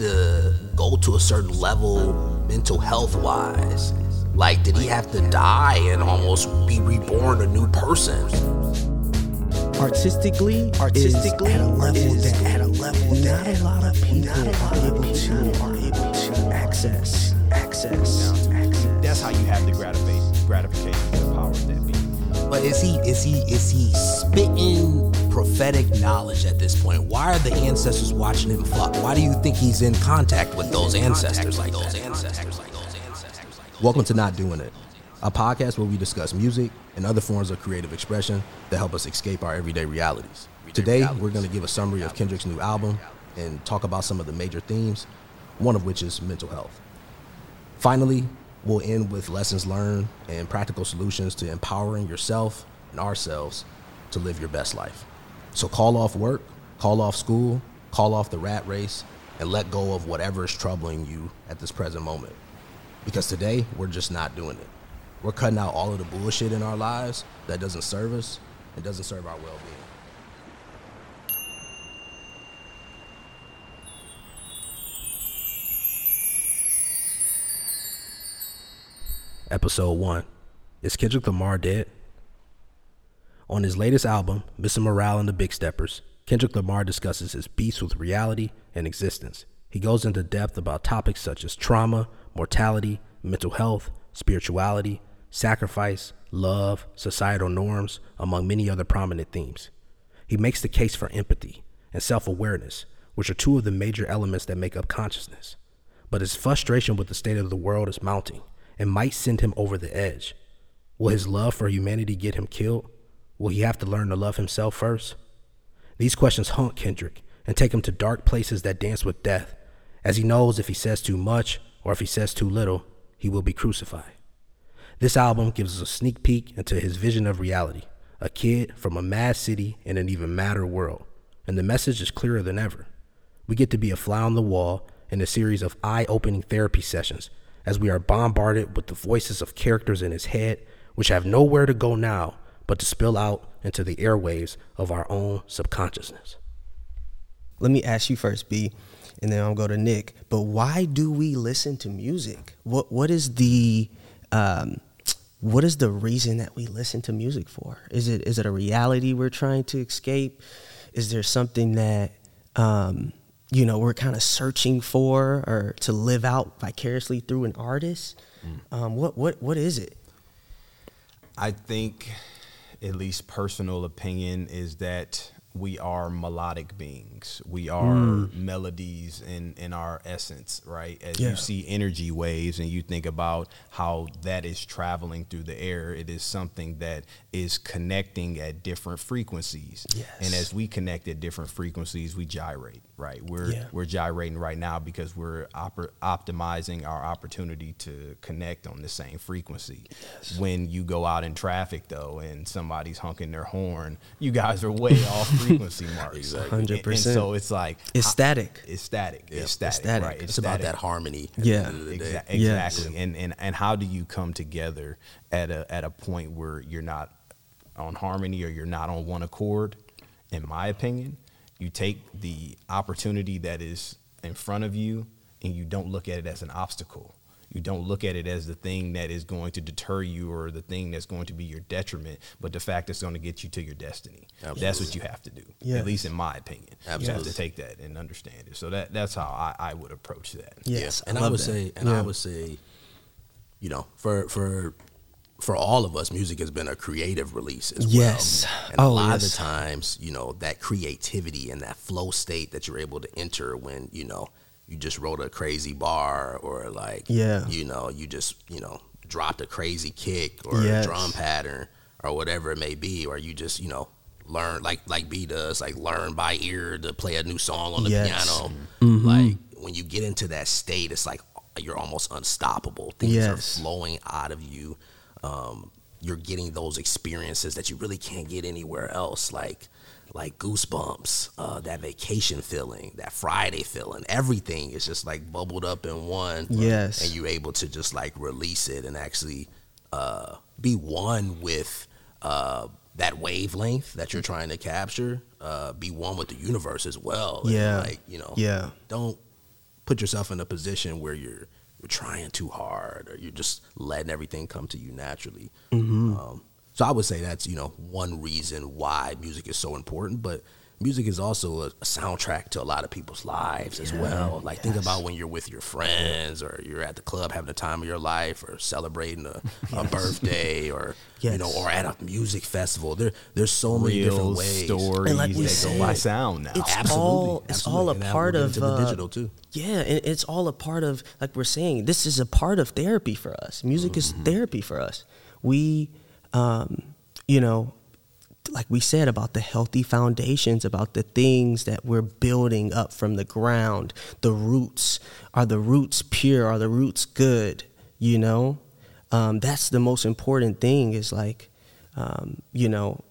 to go to a certain level mental health wise? Like, did he have to die and almost be reborn a new person? artistically, Artistically, is at a level is that at a level not that a lot of people lot are of able people to are able to access. Access. That's how you have the gratification, gratification the power that be. But is he is he is he spitting prophetic knowledge at this point? Why are the ancestors watching him fuck? Why do you think he's in contact with those ancestors like those ancestors like those ancestors Welcome to Not Doing It, a podcast where we discuss music and other forms of creative expression that help us escape our everyday realities. Today, we're going to give a summary of Kendrick's new album and talk about some of the major themes, one of which is mental health. Finally, we'll end with lessons learned and practical solutions to empowering yourself and ourselves to live your best life. So call off work, call off school, call off the rat race, and let go of whatever is troubling you at this present moment. Because today, we're just not doing it. We're cutting out all of the bullshit in our lives that doesn't serve us and doesn't serve our well being. Episode 1 Is Kendrick Lamar dead? On his latest album, Mr. Morale and the Big Steppers, Kendrick Lamar discusses his beats with reality and existence. He goes into depth about topics such as trauma, mortality, mental health, spirituality, sacrifice, love, societal norms, among many other prominent themes. He makes the case for empathy and self awareness, which are two of the major elements that make up consciousness. But his frustration with the state of the world is mounting and might send him over the edge. Will his love for humanity get him killed? Will he have to learn to love himself first? These questions haunt Kendrick and take him to dark places that dance with death, as he knows if he says too much or if he says too little, he will be crucified. This album gives us a sneak peek into his vision of reality a kid from a mad city in an even madder world, and the message is clearer than ever. We get to be a fly on the wall in a series of eye opening therapy sessions as we are bombarded with the voices of characters in his head which have nowhere to go now but to spill out into the airwaves of our own subconsciousness. Let me ask you first, B, and then I'll go to Nick. But why do we listen to music? What What is the um, what is the reason that we listen to music for? Is it is it a reality we're trying to escape? Is there something that um, you know we're kind of searching for or to live out vicariously through an artist? Um, what what what is it? I think, at least personal opinion, is that we are melodic beings. We are mm. melodies in in our essence, right? As Yeah. you see energy waves and you think about how that is traveling through the air, it is something that is connecting at different frequencies. Yes. And as we connect at different frequencies, we gyrate, right? We're Yeah. we're gyrating right now because we're oper- optimizing our opportunity to connect on the same frequency. When you go out in traffic though and somebody's honking their horn, you guys are way off frequency marks. Exactly. And- And, 100%. so it's like It's how- static. It's static. It's static. static. Right. It's about static. that harmony. Yeah. the end of the day. Exa- Yes. exactly. And, and and how do you come together at a at a point where you're not on harmony or you're not on one accord? In my opinion, you take the opportunity that is in front of you and you don't look at it as an obstacle. You don't look at it as the thing that is going to deter you or the thing that's going to be your detriment, but the fact that's going to get you to your destiny. That's what you have to do. Yes. At least in my opinion. You have Absolutely. to take that and understand it. So that that's how I, I would approach that. Yes, and I, love would that. say, and I would say, you know, for for for all of us, music has been a creative release as Yes. well. And a Oh, lot of the times, you know, that creativity and that flow state that you're able to enter when you know you just wrote a crazy bar or like, Yeah. you know, you just you know dropped a crazy kick or Yes. a drum pattern or whatever it may be, or you just you know learn like like B does, like learn by ear to play a new song on the Yes. piano. Mm-hmm. Like when you get into that state, it's like you're almost unstoppable. Things Yes. are flowing out of you. Um, you're getting those experiences that you really can't get anywhere else, like like goosebumps, uh, that vacation feeling, that Friday feeling. Everything is just like bubbled up in one. Yes. and you're able to just like release it and actually uh, be one with uh, that wavelength that you're trying to capture. Uh, be one with the universe as well. And, Yeah. like you know, Yeah. don't put yourself in a position where you're you're trying too hard or you're just letting everything come to you naturally. Mm-hmm. Um, so I would say that's you know one reason why music is so important, but music is also a, soundtrack to a lot of people's lives as well. Like think about when you're with your friends or you're at the club having the time of your life or celebrating a, a birthday or you know or at a music festival. There there's so many different ways. stories And like we that go by sound now. it's Absolutely, all it's absolutely. all a And part of the uh, digital, too. Yeah, and it's all a part of like we're saying. This is a part of therapy for us. Music is Mm-hmm. therapy for us. We, um, you know, like we said about the healthy foundations, about the things that we're building up from the ground. The roots are the roots pure? Are the roots good? You know, um, that's the most important thing. Is like, um, you know,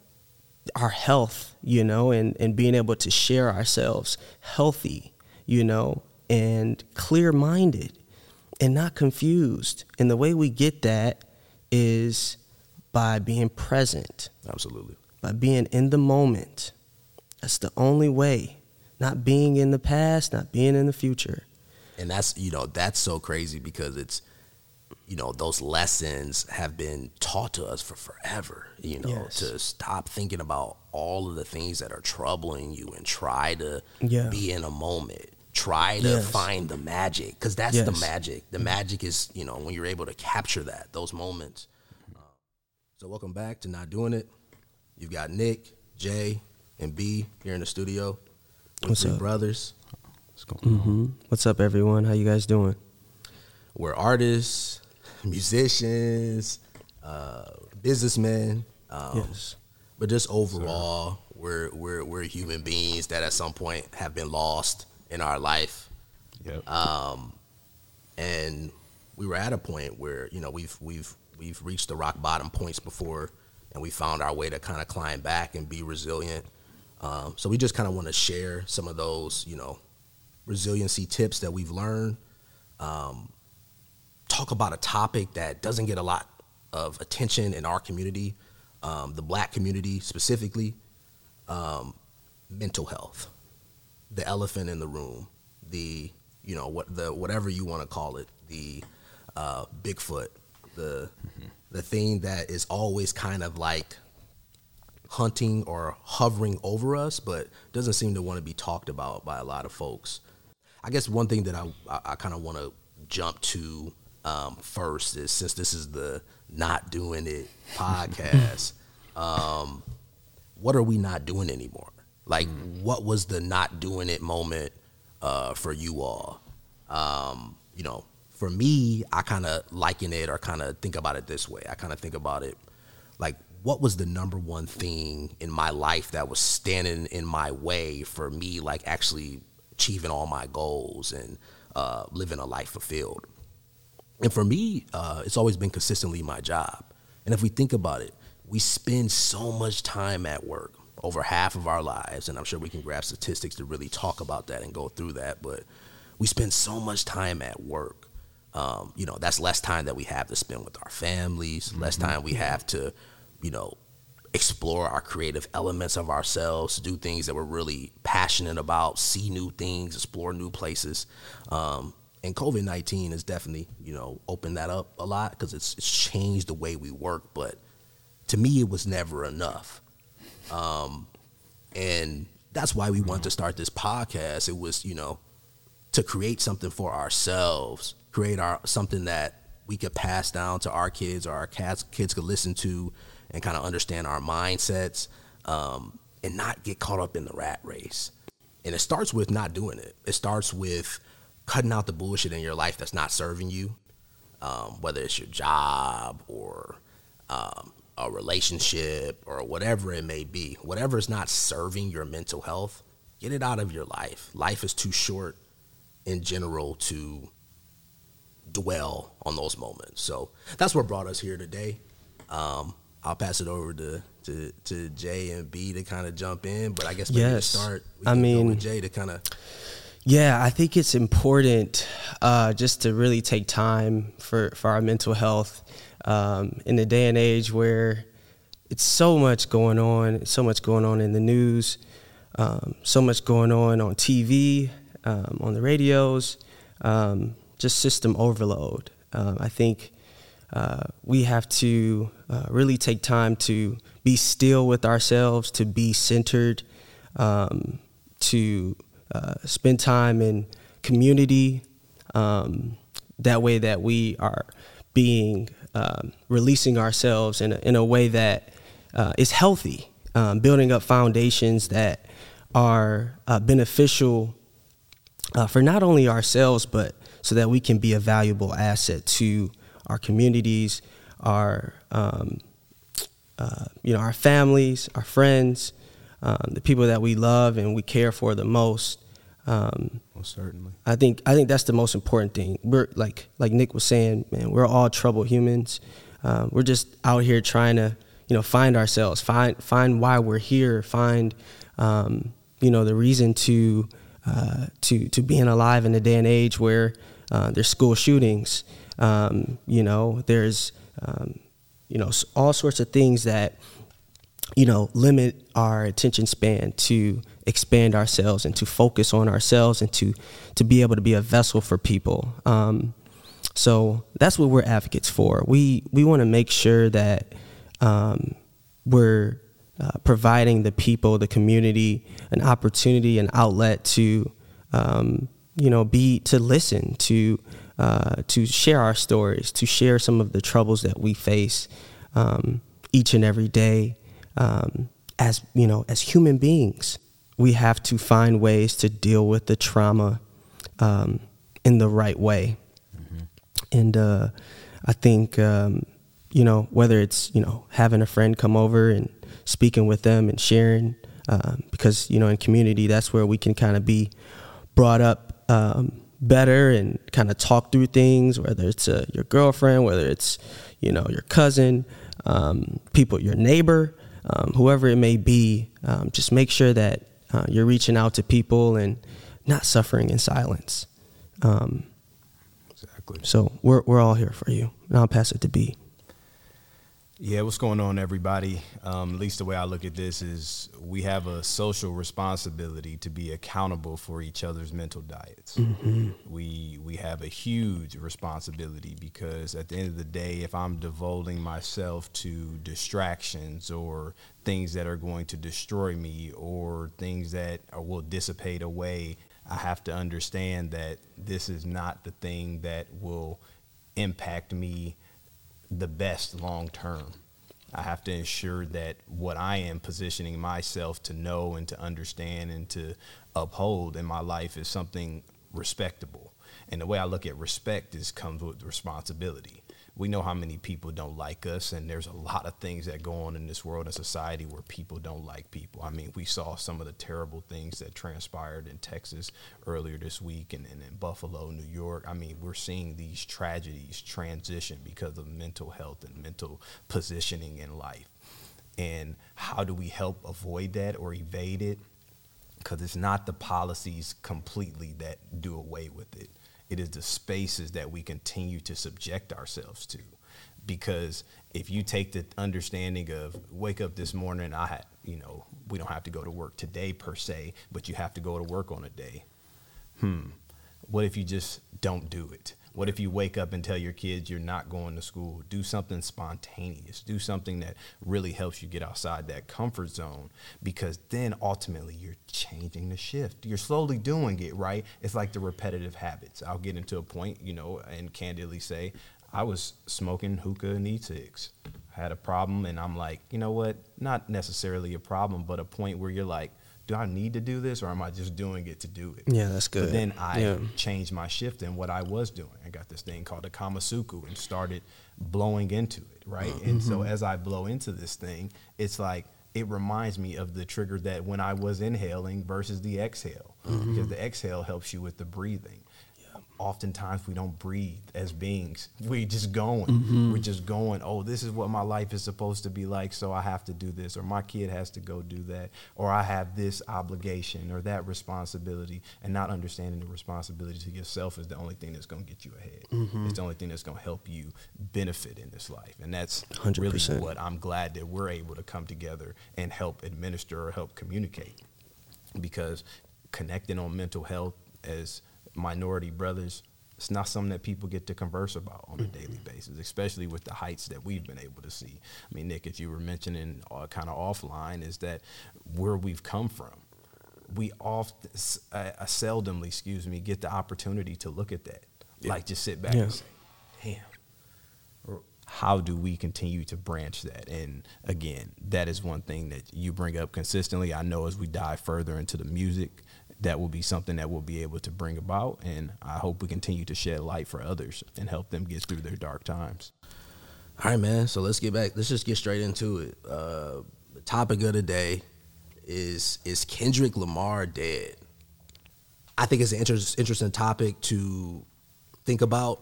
our health, you know, and, and being able to share ourselves healthy, you know, and clear minded and not confused. And the way we get that is by being present, Absolutely. By being in the moment. That's the only way. Not being in the past, not being in the future. and that's you know that's so crazy because it's you know those lessons have been taught to us for forever you know Yes. to stop thinking about all of the things that are troubling you and try to Yeah. be in a moment try to Yes. find the magic because that's the magic the magic is you know when you're able to capture that those moments Uh, so welcome back to not doing it you've got nick jay and b here in the studio with What's three up? brothers What's going on? hmm What's up, everyone? How you guys doing? we're artists, musicians, uh, businessmen. Um, yes. But just overall, we're we're we're human beings that at some point have been lost in our life, Yep. um, and we were at a point where you know we've we've we've reached the rock bottom points before, and we found our way to kind of climb back and be resilient. Um, so we just kind of want to share some of those you know resiliency tips that we've learned. Um, talk about a topic that doesn't get a lot of attention in our community, um, the black community specifically, um, mental health, the elephant in the room, the you know what the whatever you want to call it, the uh, Bigfoot, the the thing that is always kind of like hunting or hovering over us, but doesn't seem to want to be talked about by a lot of folks. I guess one thing that I I, I kind of want to jump to um, first is since this is the not doing it podcast, um, what are we not doing anymore? Like, what was the not doing it moment uh, for you all? Um, you know, for me, I kind of liken it or kind of think about it this way. I kind of think about it like, what was the number one thing in my life that was standing in my way for me, like actually achieving all my goals and uh, living a life fulfilled? And for me, uh, it's always been consistently my job. And if we think about it, we spend so much time at work, over half of our lives, and I'm sure we can grab statistics to really talk about that and go through that. But we spend so much time at work. Um, you know, that's less time that we have to spend with our families, less time we have to, you know, explore our creative elements of ourselves, do things that we're really passionate about, see new things, explore new places. Um, and COVID nineteen has definitely, you know, opened that up a lot because it's it's changed the way we work. But to me, it was never enough. Um, and that's why we wanted to start this podcast. It was, you know, to create something for ourselves, create our something that we could pass down to our kids or our cats, kids could listen to and kind of understand our mindsets um, and not get caught up in the rat race. And it starts with not doing it. It starts with cutting out the bullshit in your life that's not serving you, um, whether it's your job or um, a relationship or whatever it may be. Whatever is not serving your mental health, get it out of your life. Life is too short in general to dwell on those moments. So that's what brought us here today. Um, I'll pass it over to, to to Jay and B to kind of jump in, but I guess maybe Yes. to start, we I mean- with Jay to kind of Yeah, I think it's important uh, just to really take time for, for our mental health um, in the day and age where it's so much going on, so much going on in the news, um, so much going on on TV, um, on the radios, um, just system overload. Um, I think uh, we have to uh, really take time to be still with ourselves, to be centered, um, to uh, spend time in community. Um, that way, that we are being um, releasing ourselves in a, in a way that uh, is healthy, um, building up foundations that are uh, beneficial uh, for not only ourselves but so that we can be a valuable asset to our communities, our um, uh, you know our families, our friends, um, the people that we love and we care for the most. Um, Most certainly. I think I think that's the most important thing. We're like like Nick was saying, man, we're all troubled humans. Um, we're just out here trying to you know find ourselves, find find why we're here, find um, you know the reason to uh, to to being alive in a day and age where uh, there's school shootings. Um, you know, there's um, you know all sorts of things that you know limit our attention span to expand ourselves and to focus on ourselves and to to be able to be a vessel for people. Um, so that's what we're advocates for. We we want to make sure that um, we're uh, providing the people, the community, an opportunity, an outlet to um, you know be to listen to uh, to share our stories, to share some of the troubles that we face um, each and every day um, as you know as human beings we have to find ways to deal with the trauma um, in the right way. Mm-hmm. And uh, I think, um, you know, whether it's, you know, having a friend come over and speaking with them and sharing, um, because, you know, in community, that's where we can kind of be brought up um, better and kind of talk through things, whether it's uh, your girlfriend, whether it's, you know, your cousin, um, people, your neighbor. Um, whoever it may be, just make sure that uh, you're reaching out to people and not suffering in silence. Um, exactly. So we're we're all here for you. And I'll pass it to B. Yeah, what's going on, everybody? Um, at least the way I look at this is we have a social responsibility to be accountable for each other's mental diets. Mm-hmm. We we have a huge responsibility because at the end of the day, if I'm devoting myself to distractions or things that are going to destroy me or things that will dissipate away, I have to understand that this is not the thing that will impact me the best long term. I have to ensure that what I am positioning myself to know and to understand and to uphold in my life is something respectable. And the way I look at respect is comes with responsibility we know how many people don't like us, and there's a lot of things that go on in this world and society where people don't like people. I mean, we saw some of the terrible things that transpired in Texas earlier this week and, and in Buffalo, New York. I mean, we're seeing these tragedies transition because of mental health and mental positioning in life. And how do we help avoid that or evade it? Because it's not the policies completely that do away with it it is the spaces that we continue to subject ourselves to. Because if you take the understanding of wake up this morning, I had, you know, we don't have to go to work today per se, but you have to go to work on a day. Hmm. What if you just don't do it? What if you wake up and tell your kids you're not going to school? Do something spontaneous. Do something that really helps you get outside that comfort zone because then ultimately you're changing the shift. You're slowly doing it, right? It's like the repetitive habits. I'll get into a point, you know, and candidly say, I was smoking hookah and e-cigs. I had a problem and I'm like, you know what? Not necessarily a problem, but a point where you're like, do I need to do this or am I just doing it to do it? Yeah, that's good. But then I yeah. changed my shift in what I was doing. I got this thing called a Kamasuku and started blowing into it, right? Mm-hmm. And so as I blow into this thing, it's like it reminds me of the trigger that when I was inhaling versus the exhale, mm-hmm. because the exhale helps you with the breathing oftentimes we don't breathe as beings. We're just going. Mm-hmm. We're just going, oh, this is what my life is supposed to be like, so I have to do this, or my kid has to go do that, or I have this obligation or that responsibility, and not understanding the responsibility to yourself is the only thing that's going to get you ahead. Mm-hmm. It's the only thing that's going to help you benefit in this life. And that's 100%. really what I'm glad that we're able to come together and help administer or help communicate. Because connecting on mental health as minority brothers, it's not something that people get to converse about on a daily basis, especially with the heights that we've been able to see. I mean, Nick, if you were mentioning uh, kind of offline, is that where we've come from. We often, uh, seldomly, excuse me, get the opportunity to look at that. Yeah. Like just sit back yeah. and say, damn, how do we continue to branch that? And again, that is one thing that you bring up consistently. I know as we dive further into the music, that will be something that we'll be able to bring about. And I hope we continue to shed light for others and help them get through their dark times. All right, man. So let's get back. Let's just get straight into it. Uh, the topic of the day is is Kendrick Lamar dead? I think it's an inter- interesting topic to think about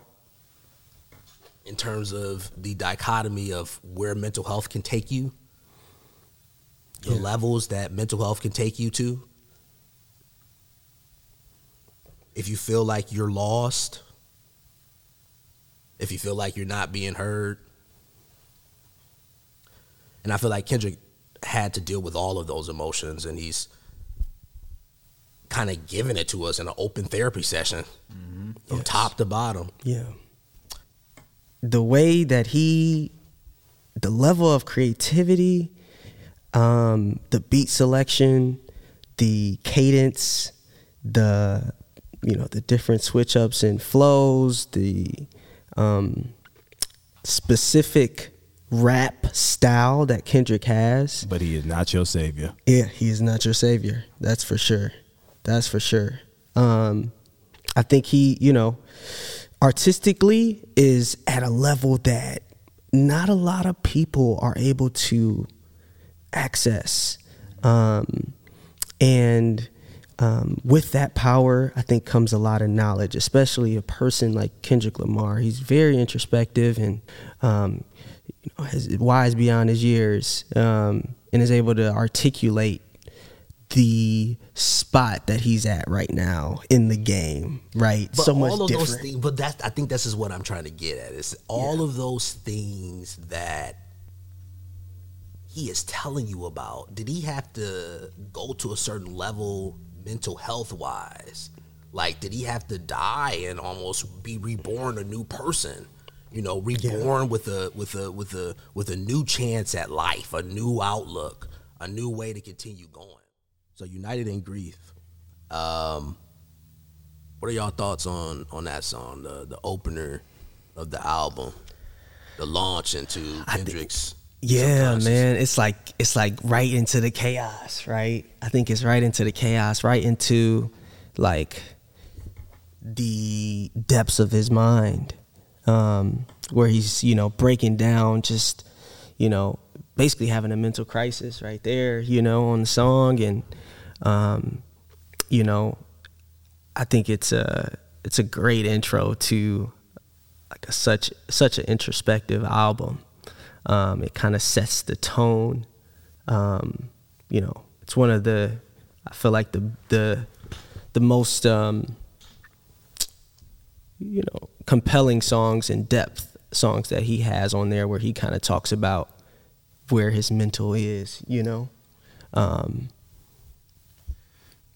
in terms of the dichotomy of where mental health can take you, the yeah. levels that mental health can take you to. If you feel like you're lost, if you feel like you're not being heard. And I feel like Kendrick had to deal with all of those emotions and he's kind of giving it to us in an open therapy session mm-hmm. from yes. top to bottom. Yeah. The way that he, the level of creativity, um, the beat selection, the cadence, the you know the different switch ups and flows, the um, specific rap style that Kendrick has. But he is not your savior. Yeah, he is not your savior. That's for sure. That's for sure. Um, I think he, you know, artistically is at a level that not a lot of people are able to access. Um, and um, with that power, I think comes a lot of knowledge, especially a person like Kendrick Lamar. He's very introspective and um, you know, has, wise beyond his years um, and is able to articulate the spot that he's at right now in the game, right? But so much different. those things, but that I think this is what I'm trying to get at. Is all yeah. of those things that he is telling you about. Did he have to go to a certain level mental health wise? Like, did he have to die and almost be reborn a new person? You know, reborn yeah. with a with a with a with a new chance at life, a new outlook, a new way to continue going. So, united in grief. Um, what are y'all thoughts on on that song, the the opener of the album, the launch into Kendrick's? Yeah, man. It's like it's like right into the chaos, right? I think it's right into the chaos, right into like the depths of his mind. Um, where he's, you know, breaking down just, you know, basically having a mental crisis right there, you know, on the song and um, you know, I think it's a it's a great intro to like a such such an introspective album. Um, it kind of sets the tone. Um, you know, it's one of the I feel like the the the most um, you know compelling songs and depth songs that he has on there, where he kind of talks about where his mental is. You know. Um,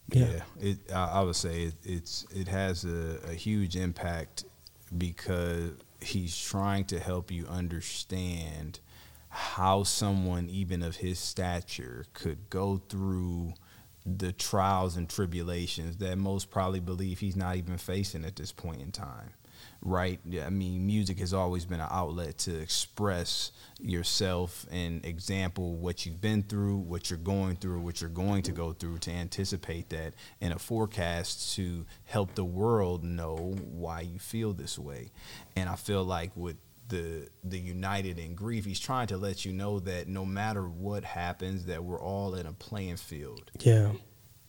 yeah, yeah it, I, would say it, it's it has a, a huge impact because he's trying to help you understand how someone even of his stature could go through the trials and tribulations that most probably believe he's not even facing at this point in time right? I mean, music has always been an outlet to express yourself and example what you've been through, what you're going through, what you're going to go through to anticipate that in a forecast to help the world know why you feel this way. And I feel like with the the united in grief he's trying to let you know that no matter what happens that we're all in a playing field yeah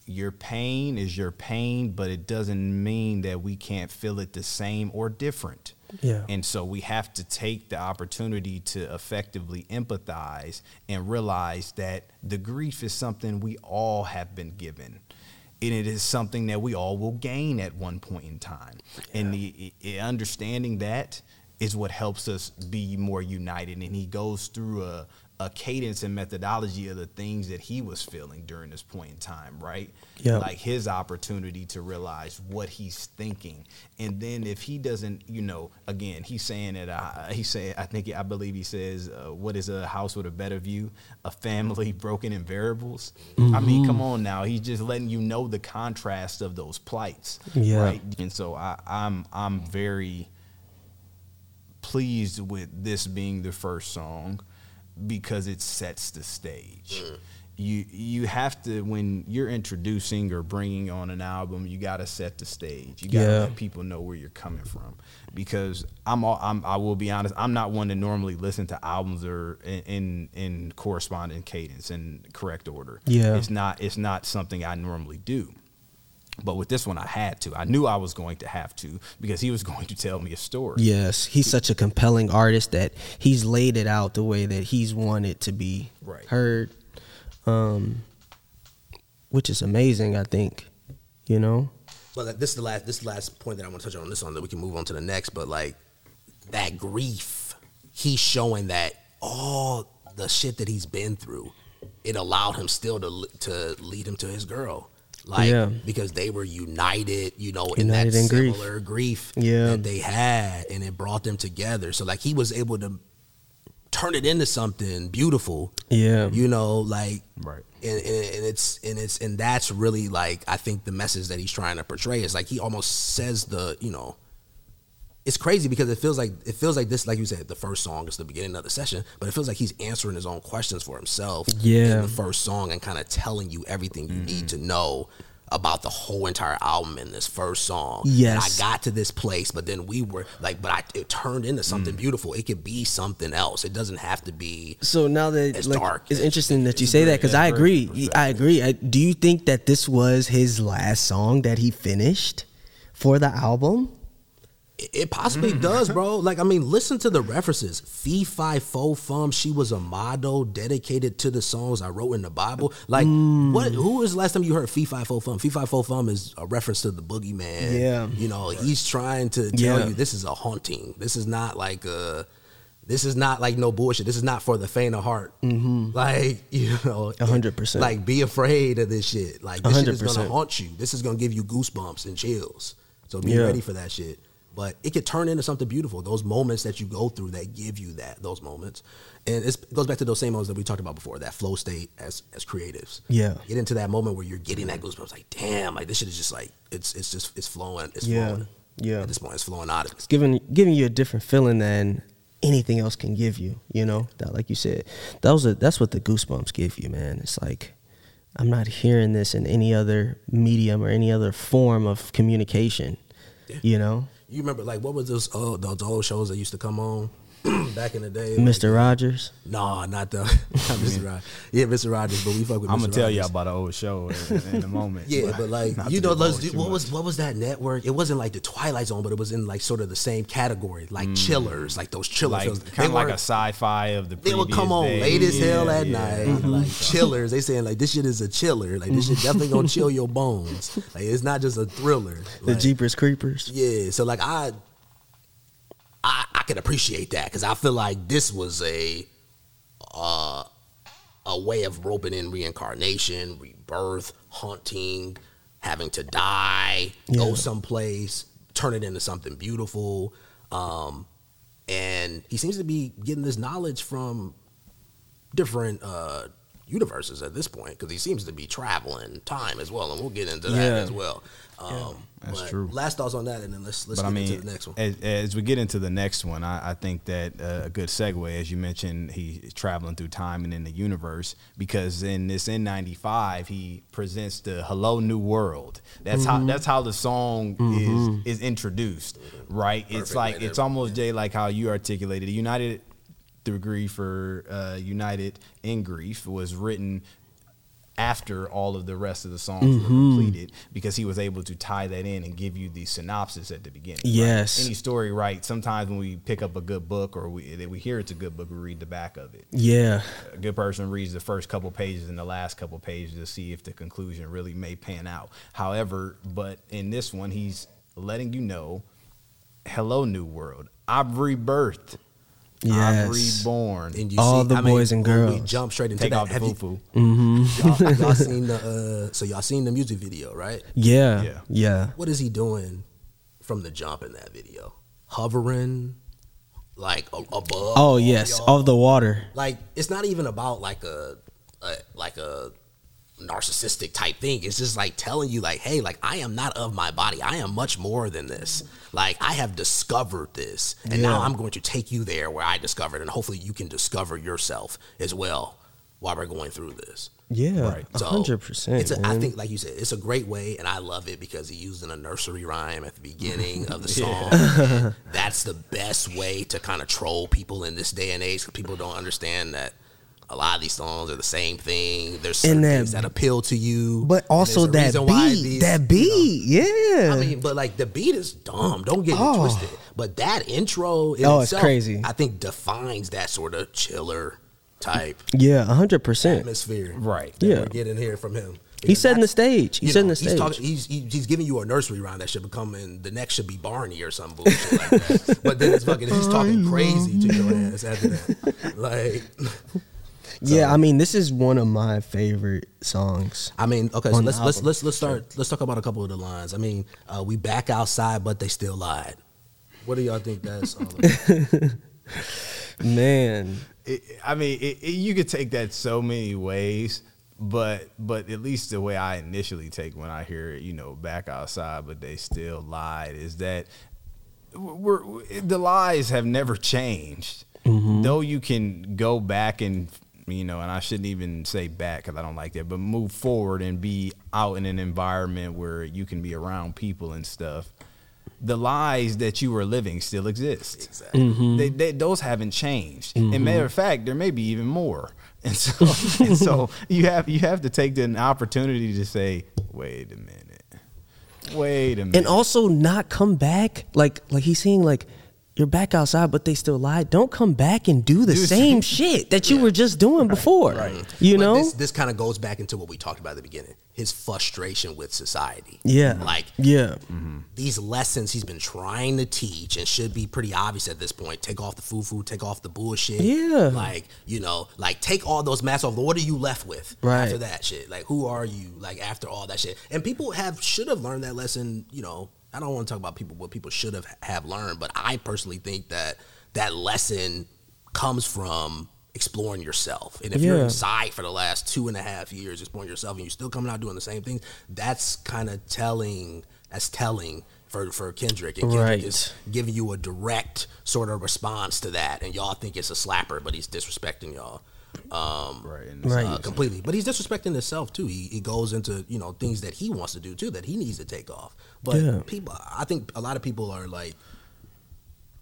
your pain is your pain, but it doesn't mean that we can't feel it the same or different. Yeah. And so we have to take the opportunity to effectively empathize and realize that the grief is something we all have been given. And it is something that we all will gain at one point in time. Yeah. And the, the understanding that is what helps us be more united. And he goes through a, a cadence and methodology of the things that he was feeling during this point in time, right? Yeah. Like his opportunity to realize what he's thinking, and then if he doesn't, you know, again, he's saying that uh, he said, I think I believe he says, uh, "What is a house with a better view? A family broken in variables." I mean, come on now, he's just letting you know the contrast of those plights, Yeah. right? And so I, I'm I'm very pleased with this being the first song because it sets the stage. Mm. You you have to when you're introducing or bringing on an album, you got to set the stage. You got to Yeah. let people know where you're coming from. Because I'm, all, I'm I will be honest, I'm not one to normally listen to albums or in in, in corresponding cadence and correct order. Yeah. it's not it's not something I normally do. But with this one, I had to. I knew I was going to have to because he was going to tell me a story. Yes, he's such a compelling artist that he's laid it out the way that he's wanted to be Right. heard, um, which is amazing. I think, you know. But like, this is the last this is the last point that I want to touch on this one that we can move on to the next. But like that grief, he's showing that all the shit that he's been through, it allowed him still to to lead him to his girl. Like Yeah. because they were united, you know, in United that in grief. similar grief, Yeah. that they had, and it brought them together. So like he was able to turn it into something beautiful. Yeah. You know, like Right. and, and, and it's and it's and that's really like I think the message that he's trying to portray is like he almost says the you know it's crazy because it feels like it feels like this like you said the first song is the beginning of the session but it feels like he's answering his own questions for himself Yeah. in the first song and kind of telling you everything you need to know about the whole entire album in this first song Yes. and I got to this place but then we were like but I it turned into something mm. beautiful it could be something else it doesn't have to be So now that It's like, dark. it's interesting that you say that because I very agree. I agree. I, do you think that this was his last song that he finished for the album? It possibly mm. does, bro. Like, I mean, listen to the references. Fee Fi Fo Fum, she was a model dedicated to the songs I wrote in the Bible. Like, mm. what? Who was the last time you heard Fee Fi Fo Fum? Fee Fi Fo Fum is a reference to the boogeyman. Yeah. You know, he's trying to tell Yeah. you this is a haunting. This is not like a. This is not like no bullshit. This is not for the faint of heart. Mm-hmm. Like you know, hundred percent. Like be afraid of this shit. Like this shit is gonna haunt you. This is gonna give you goosebumps and chills. So be Yeah. ready for that shit. But it could turn into something beautiful. Those moments that you go through that give you that those moments, and it's, it goes back to those same moments that we talked about before. That flow state as as creatives. Yeah. Get into that moment where you're getting that goosebumps. Like damn, like this shit is just like it's it's just it's flowing. It's Yeah. flowing. Yeah. At this point, it's flowing out of It's giving giving you a different feeling than anything else can give you. You know, that like you said, those are that's what the goosebumps give you, man. It's like I'm not hearing this in any other medium or any other form of communication. You know, You remember like what was those oh those old shows that used to come on back in the day? Like, Mr. Rogers. No, not the not Mr. Rogers. Yeah, Mr. Rogers, but we fuck with. I'm Mr. gonna tell Rogers. y'all about an old show in, in a moment. Yeah, but like you know, let's do, what much. was what was that network? It wasn't like the Twilight Zone, but it was in like sort of the same category, like mm. chillers, like those Chillers. like shows. kind of like a sci-fi of the. They would come on days. late as hell Yeah, at yeah. night, like chillers. They saying like this shit is a chiller, like this shit mm-hmm. definitely gonna chill your bones. Like it's not just a thriller. The Like, Jeepers Creepers. yeah, so like I, I, I can appreciate that because I feel like this was a, uh, a way of roping in reincarnation, rebirth, haunting, having to die, go someplace, turn it into something beautiful, um, and he seems to be getting this knowledge from different uh, universes at this point because he seems to be traveling time as well, and we'll get into that Yeah. as well. Um, That's but true. Last thoughts on that, and then let's let's but get I mean, into the next one. As, as we get into the next one, I, I think that uh, a good segue, as you mentioned, he's traveling through time and in the universe because in this N95, he presents the "Hello New World." That's Mm-hmm. how that's how the song is is introduced, right? it's like it's to- almost Jay, like how you articulated. United through grief or uh, United in grief was written after all of the rest of the songs were Mm-hmm. completed because he was able to tie that in and give you the synopsis at the beginning. right? Yes. Any story, right? Sometimes when we pick up a good book or we we hear it's a good book, we read the back of it. Yeah. A good person reads the first couple pages and the last couple pages to see if the conclusion really may pan out. However, but in this one, he's letting you know, "Hello, new world. I've rebirthed." I'm Yes. reborn. And you All see, the I mean, boys and when We girls. jump straight into Take that. off the Have you- foo y'all, y'all seen the? Uh, so y'all seen the music video, right? Yeah, Yeah. yeah, What is he doing from the jump in that video? Hovering, like above. Oh yes, y'all. of the water. like it's not even about like a, a like a narcissistic type thing it's just like telling you like hey like i am not of my body i am much more than this like i have discovered this and now i'm going to take you there where i discovered and hopefully you can discover yourself as well while we're going through this Yeah, Right. a So, hundred percent. it's a, I think, like you said, it's a great way, and I love it because he used in a nursery rhyme at the beginning of the song. That's the best way to kind of troll people in this day and age because people don't understand that a lot of these songs are the same thing. There's certain that- things that appeal to you, but also that beat, these- that you know, beat, yeah. I mean, but like the beat is dumb. Don't get it Oh. twisted. But that intro, in Oh, it's itself, crazy. I think defines that sort of chiller type yeah, a hundred percent. atmosphere. Right. that Yeah. we're getting here from him. He's setting the stage. He's setting know, the stage. He's, talking, he's, he's giving you a nursery rhyme that should become, and the next should be Barney or some bullshit like that. But then it's fucking, he's talking crazy to your ass after that. Like, yeah, I mean, this is one of my favorite songs. I mean, okay, so let's let's let's let's start. Let's talk about a couple of the lines. I mean, uh, we back outside, but they still lied. What do y'all think that's all about? Man, It, I mean, it, it, you could take that so many ways, but but at least the way I initially take when I hear it, you know, back outside, but they still lied, is that we're, we the lies have never changed. Though you can go back and you know, and I shouldn't even say back because I don't like that, but move forward and be out in an environment where you can be around people and stuff. The lies that you were living still exist. Exactly. Mm-hmm. They, they, those haven't changed. And mm-hmm. matter of fact, there may be even more. And so, and so you have you have to take the opportunity to say, wait a minute, wait a minute. and also not come back like like he's saying like you're back outside, but they still lied. Don't come back and do the Do same shit that you were just doing before. You But know? this, this kind of goes back into what we talked about at the beginning. His frustration with society. yeah. Like yeah. Mm-hmm. these lessons he's been trying to teach and should be pretty obvious at this point. Take off the foo foo, take off the bullshit. Yeah. Like, you know, like take all those masks off. What are you left with Right. after that shit? Like, who are you? Like, after all that shit. And people have, should have learned that lesson, you know. I don't want to talk about people, what people should have have learned, but I personally think that that lesson comes from exploring yourself. And if you're inside for the last two and a half years exploring yourself and you're still coming out doing the same things, that's kind of telling. That's telling for for Kendrick. And Kendrick Right. is giving you a direct sort of response to that, and y'all think it's a slapper, but he's disrespecting y'all. Um, right, Right. uh, completely. But he's disrespecting himself too. He, he goes into you know things that he wants to do too that he needs to take off. But Yeah. people, I think a lot of people are like,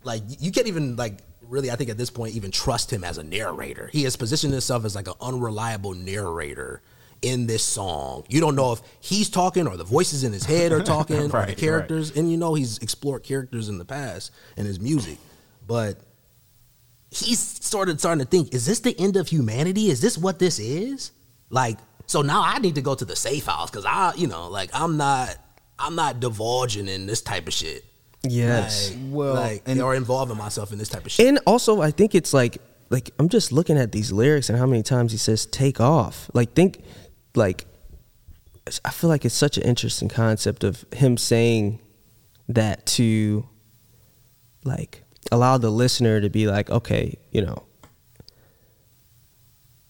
like you can't even like really. I think at this point even trust him as a narrator. He has positioned himself as like an unreliable narrator in this song. You don't know if he's talking or the voices in his head are talking or the Right, right. characters. And you know he's explored characters in the past in his music, but he's started starting to think, is this the end of humanity? Is this what this is? Like, so now I need to go to the safe house because I, you know, like I'm not, I'm not divulging in this type of shit. Yes. Like, Well, like, and- or involving myself in this type of shit. And also, I think it's like like I'm just looking at these lyrics and how many times he says "take off." Like think, like I feel like it's such an interesting concept of him saying that to like allow the listener to be like, okay, you know,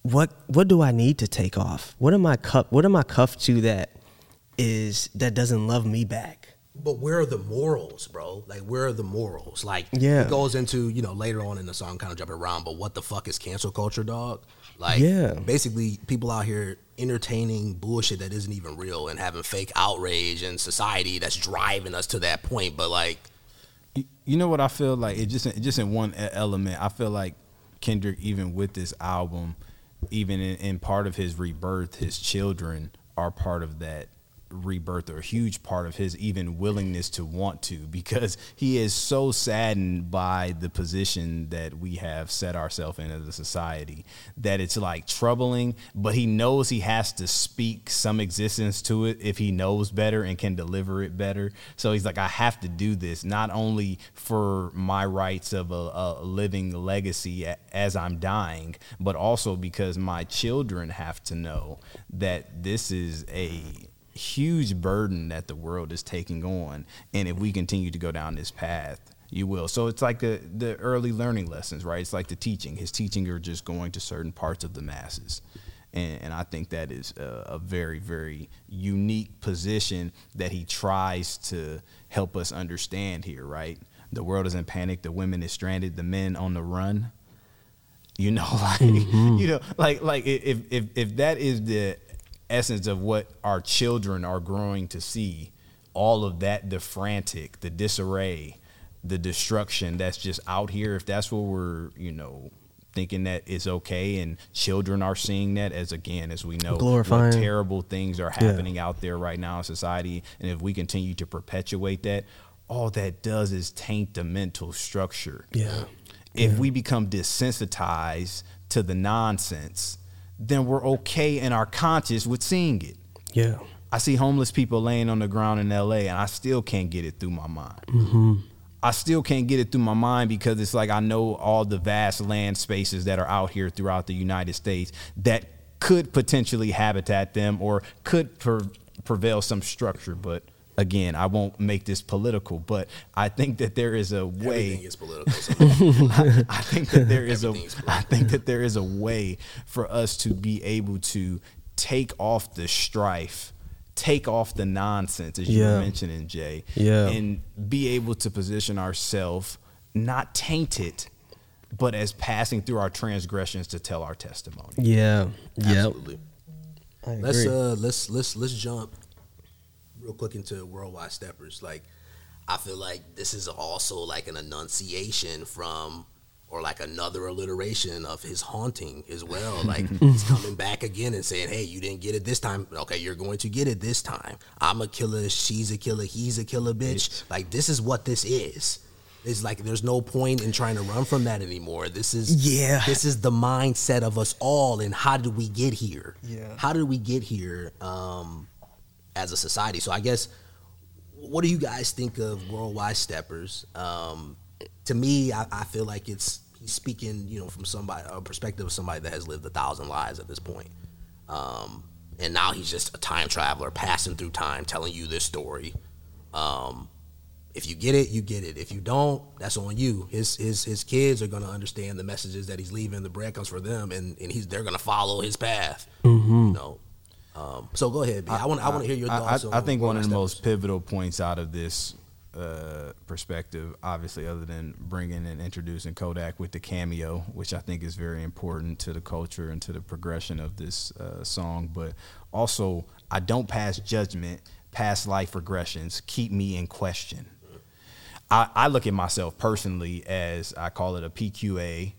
what what do I need to take off? What am I cuff? What am I cuffed to that is that doesn't love me back? But where are the morals, bro? Like, where are the morals? Like, Yeah. it goes into, you know, later on in the song, kind of jumping around, but what the fuck is cancel culture, dog? Like, Yeah. basically, people out here entertaining bullshit that isn't even real and having fake outrage and society that's driving us to that point. But, like, You- know what I feel like? It just just in one element. I feel like Kendrick, even with this album, even in, in part of his rebirth, his children are part of that rebirth or a huge part of his even willingness to want to because he is so saddened by the position that we have set ourselves in as a society that it's like troubling but he knows he has to speak some existence to it if he knows better and can deliver it better. So he's like i have to do this not only for my rights of a, a living legacy as i'm dying but also because my children have to know that this is a huge burden that the world is taking on. And if we continue to go down this path, you will. So it's like the, the early learning lessons, right? It's like the teaching. His teaching are just going to certain parts of the masses. And, and I think that is a, a very, very unique position that he tries to help us understand here, right? The world is in panic. The women is stranded. The men on the run. You know, like mm-hmm. you know, like like if if if that is the essence of what our children are growing to see all of that the frantic the disarray the destruction that's just out here if that's what we're you know thinking that is okay and children are seeing that as again as we know Glorifying. terrible things are happening yeah. out there right now in society and if we continue to perpetuate that all that does is taint the mental structure yeah if yeah. we become desensitized to the nonsense then we're okay in our conscience with seeing it. Yeah. I see homeless people laying on the ground in LA and I still can't get it through my mind. Mm-hmm. I still can't get it through my mind because it's like I know all the vast land spaces that are out here throughout the United States that could potentially habitat them or could per- prevail some structure, but again, I won't make this political, but I think that there is a way. Everything is political. I, I, think that there is a. I think that there is a way for us to be able to take off the strife, take off the nonsense, as you yeah. were mentioning, Jay, yeah. and be able to position ourselves not tainted. But as passing through our transgressions to tell our testimony. Yeah. Absolutely. Yep. Let's uh let's let's let's jump real quick into worldwide steppers. Like, I feel like this is also like an enunciation from or like another alliteration of his haunting as well. Like he's coming back again and saying, "Hey, you didn't get it this time. Okay, you're going to get it this time. I'm a killer. She's a killer. He's a killer, bitch. Like this is what this is. It's like there's no point in trying to run from that anymore. This is yeah. This is the mindset of us all. And how did we get here? Yeah. How did we get here? Um, as a society. So I guess what do you guys think of worldwide steppers? Um, to me, I, I, feel like it's he's speaking, you know, from somebody a perspective of somebody that has lived a thousand lives at this point. Um, and now he's just a time traveler passing through time, telling you this story. Um, if you get it, you get it. If you don't, that's on you. His his his kids are gonna understand the messages that he's leaving. The bread comes for them, and, and he's they're gonna follow his path. Mm-hmm. You know, um, so go ahead. B. I want I, I want to hear your thoughts. I, I think one of the most pivotal points out of this uh, perspective, obviously, other than bringing and introducing Kodak with the cameo, which I think is very important to the culture and to the progression of this uh, song, but also I don't pass judgment, past life regressions keep me in question. I, I look at myself personally as I call it a PQA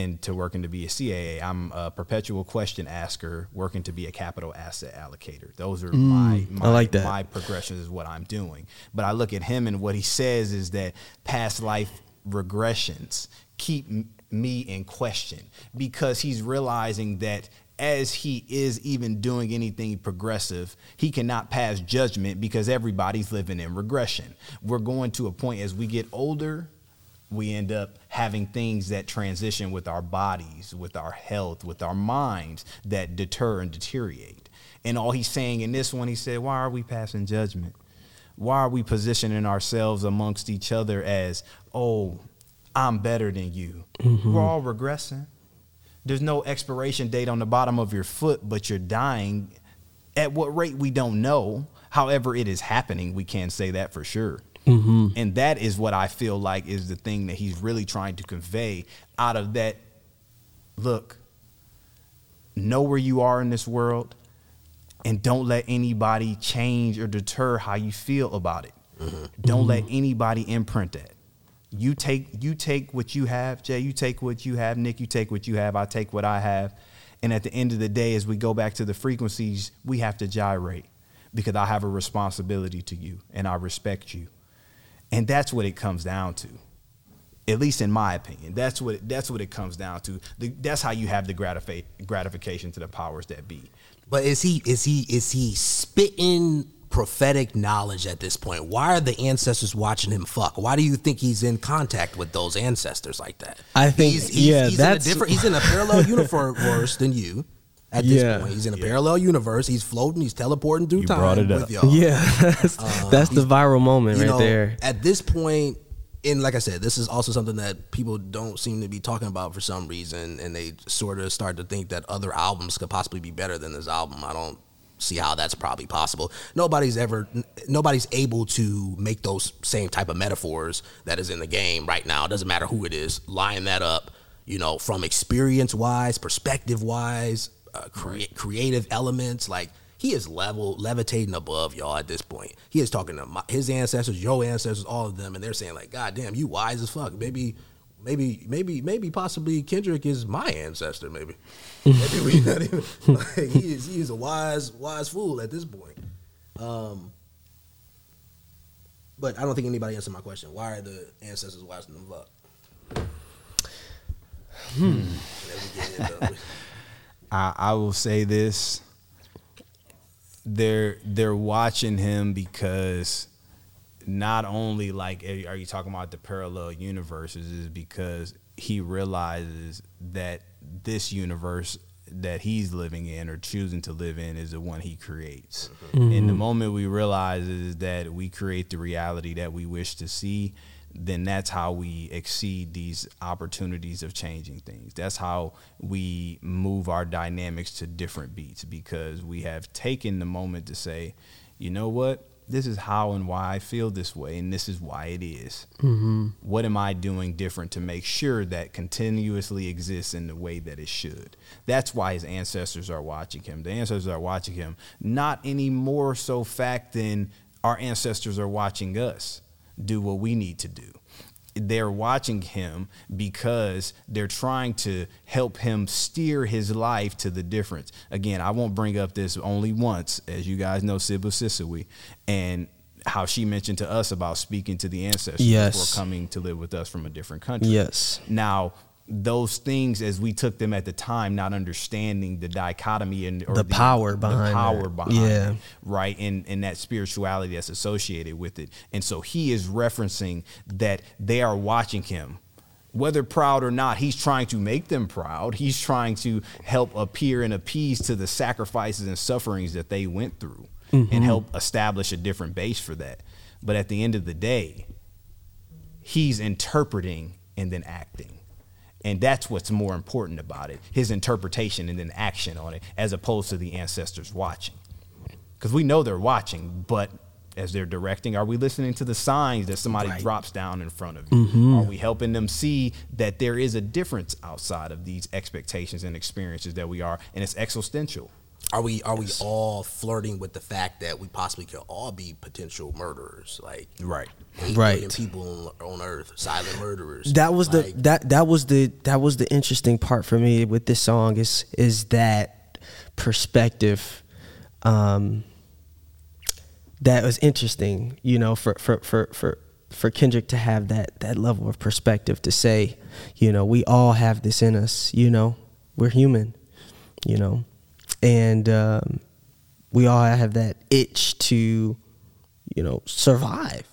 and to working to be a CAA, I'm a perpetual question asker, working to be a capital asset allocator. Those are mm, my, my, I like that. my progressions is what I'm doing. But I look at him and what he says is that past life regressions keep me in question because he's realizing that as he is even doing anything progressive, he cannot pass judgment because everybody's living in regression. We're going to a point as we get older we end up having things that transition with our bodies, with our health, with our minds that deter and deteriorate. And all he's saying in this one, he said, Why are we passing judgment? Why are we positioning ourselves amongst each other as, oh, I'm better than you? Mm-hmm. We're all regressing. There's no expiration date on the bottom of your foot, but you're dying. At what rate, we don't know. However, it is happening. We can say that for sure. Mm-hmm. And that is what I feel like is the thing that he's really trying to convey out of that. Look, know where you are in this world and don't let anybody change or deter how you feel about it. Mm-hmm. Don't mm-hmm. let anybody imprint that. You take you take what you have, Jay, you take what you have, Nick, you take what you have, I take what I have. And at the end of the day, as we go back to the frequencies, we have to gyrate because I have a responsibility to you and I respect you. And that's what it comes down to. At least in my opinion, that's what it, that's what it comes down to. The, that's how you have the gratifi- gratification to the powers that be. But is he is he is he spitting prophetic knowledge at this point? Why are the ancestors watching him fuck? Why do you think he's in contact with those ancestors like that? I think- he's, yeah, he's that's- in a different. He's in a parallel universe than you. At this Yeah. point, he's in a parallel universe. He's floating. He's teleporting through You time brought it with y'all. Yeah, uh, that's, that's the viral moment right know, there. At this point, and like I said, this is also something that people don't seem to be talking about for some reason, and they sort of start to think that other albums could possibly be better than this album. I don't see how that's probably possible. Nobody's ever, n- nobody's able to make those same type of metaphors that is in the game right now. It doesn't matter who it is. Line that up, you know, from experience wise, perspective wise, uh, crea- creative elements, like he is level levitating above y'all at this point. He is talking to my, his ancestors, your ancestors, all of them, and they're saying like, "God damn, you wise as fuck." Maybe, maybe, maybe, maybe, possibly Kendrick is my ancestor. Maybe, maybe we not even. Like, he is he is a wise wise fool at this point. Um, but I don't think anybody answered my question. Why are the ancestors watching them fuck? Hmm. I, I will say this: they're they're watching him because not only like are you talking about the parallel universes is because he realizes that this universe that he's living in or choosing to live in is the one he creates. Mm-hmm. And the mm-hmm. moment we realize is that we create the reality that we wish to see, then that's how we exceed these opportunities of changing things. That's how we move our dynamics to different beats because we have taken the moment to say, you know what? This is how and why I feel this way, and this is why it is. Mm-hmm. What am I doing different to make sure that continuously exists in the way that it should? That's why his ancestors are watching him. The ancestors are watching him, not any more so fact than our ancestors are watching us do what we need to do. They're watching him because they're trying to help him steer his life to the difference. Again, I won't bring up this only once, as you guys know, Sibu Sisawi, and how she mentioned to us about speaking to the ancestors Yes. before coming to live with us from a different country. Yes. Now, those things, as we took them at the time, not understanding the dichotomy and or The power behind the power it. behind Yeah. it, right, and and that spirituality that's associated with it. And so he is referencing that they are watching him. Whether proud or not, he's trying to make them proud. He's trying to help appear and appease to the sacrifices and sufferings that they went through and mm-hmm. help establish a different base for that. But at the end of the day, he's interpreting and then acting. And that's what's more important about it his interpretation and then action on it, as opposed to the ancestors watching. Because we know they're watching, but as they're directing, are we listening to the signs that somebody drops down in front of you? Mm-hmm. Are we helping them see that there is a difference outside of these expectations and experiences that we are, and it's existential? Are we are we all flirting with the fact that we possibly could all be potential murderers? Like Right. Eight Right. billion people on, on Earth, silent murderers. that was the that that was the that was the interesting part for me with this song is is that perspective um that was interesting you know for for for for for Kendrick to have that that level of perspective to say you know we all have this in us you know we're human you know and um we all have that itch to you know survive